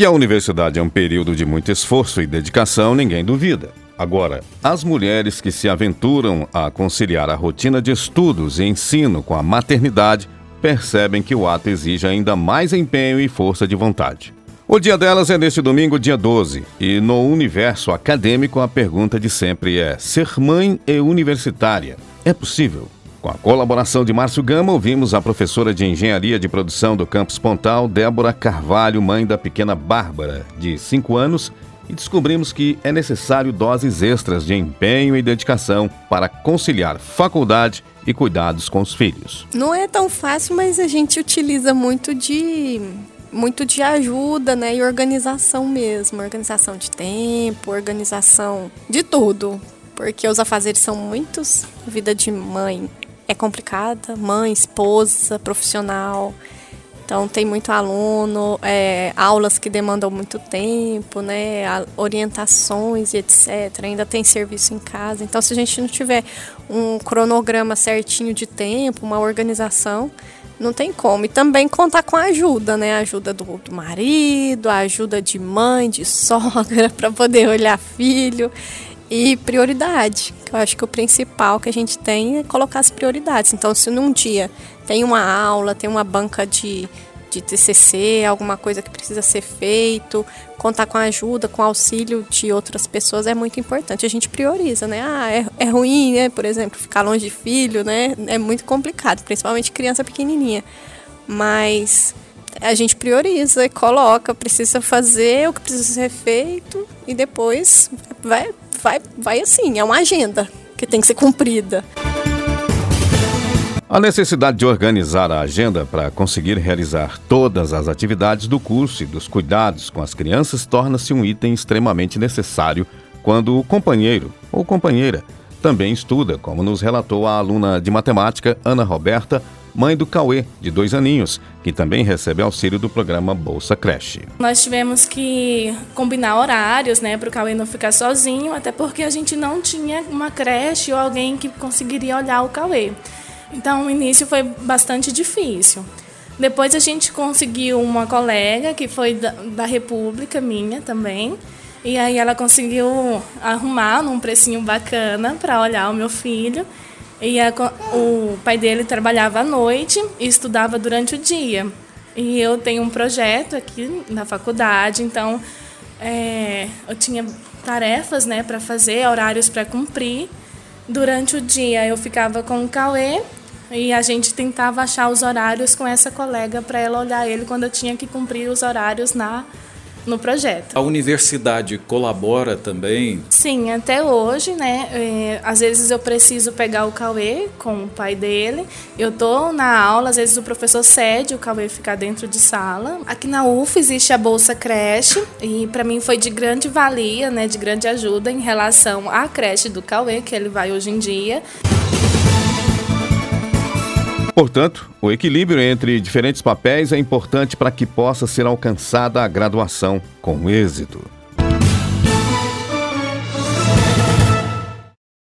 Que a universidade é um período de muito esforço e dedicação, ninguém duvida. Agora, as mulheres que se aventuram a conciliar a rotina de estudos e ensino com a maternidade percebem que o ato exige ainda mais empenho e força de vontade. O dia delas é neste domingo, dia 12, e no universo acadêmico a pergunta de sempre é: ser mãe e universitária é possível? Com a colaboração de Márcio Gama, ouvimos a professora de Engenharia de Produção do Campus Pontal, Débora Carvalho, mãe da pequena Bárbara, de 5 anos, e descobrimos que é necessário doses extras de empenho e dedicação para conciliar faculdade e cuidados com os filhos. Não é tão fácil, mas a gente utiliza muito de muito de ajuda, né, e organização mesmo, organização de tempo, organização de tudo, porque os afazeres são muitos. Vida de mãe é complicada, mãe, esposa, profissional. Então tem muito aluno, é, aulas que demandam muito tempo, né? Orientações e etc. Ainda tem serviço em casa. Então se a gente não tiver um cronograma certinho de tempo, uma organização, não tem como. E também contar com a ajuda, né? A ajuda do, do marido, a ajuda de mãe, de sogra, para poder olhar filho. E prioridade, que eu acho que o principal que a gente tem é colocar as prioridades. Então, se num dia tem uma aula, tem uma banca de, de TCC, alguma coisa que precisa ser feito, contar com a ajuda, com auxílio de outras pessoas é muito importante. A gente prioriza, né? Ah, é, é ruim, né? Por exemplo, ficar longe de filho, né? É muito complicado, principalmente criança pequenininha. Mas a gente prioriza e coloca, precisa fazer o que precisa ser feito e depois vai vai, vai assim, é uma agenda que tem que ser cumprida. A necessidade de organizar a agenda para conseguir realizar todas as atividades do curso e dos cuidados com as crianças torna-se um item extremamente necessário quando o companheiro ou companheira também estuda, como nos relatou a aluna de matemática Ana Roberta mãe do Cauê, de dois aninhos, que também recebe auxílio do programa Bolsa Creche. Nós tivemos que combinar horários, né, para o Cauê não ficar sozinho, até porque a gente não tinha uma creche ou alguém que conseguiria olhar o Cauê. Então, o início foi bastante difícil. Depois a gente conseguiu uma colega que foi da, da República minha também. E aí ela conseguiu arrumar num precinho bacana para olhar o meu filho. E a, o pai dele trabalhava à noite e estudava durante o dia. E eu tenho um projeto aqui na faculdade, então é, eu tinha tarefas né, para fazer, horários para cumprir. Durante o dia eu ficava com o Cauê e a gente tentava achar os horários com essa colega para ela olhar ele quando eu tinha que cumprir os horários na no projeto. A universidade colabora também? Sim, até hoje, né? É, às vezes eu preciso pegar o Cauê com o pai dele. Eu tô na aula, às vezes o professor cede o Cauê ficar dentro de sala. Aqui na UF existe a Bolsa Creche e para mim foi de grande valia, né? De grande ajuda em relação à creche do Cauê, que ele vai hoje em dia. Portanto, o equilíbrio entre diferentes papéis é importante para que possa ser alcançada a graduação com êxito.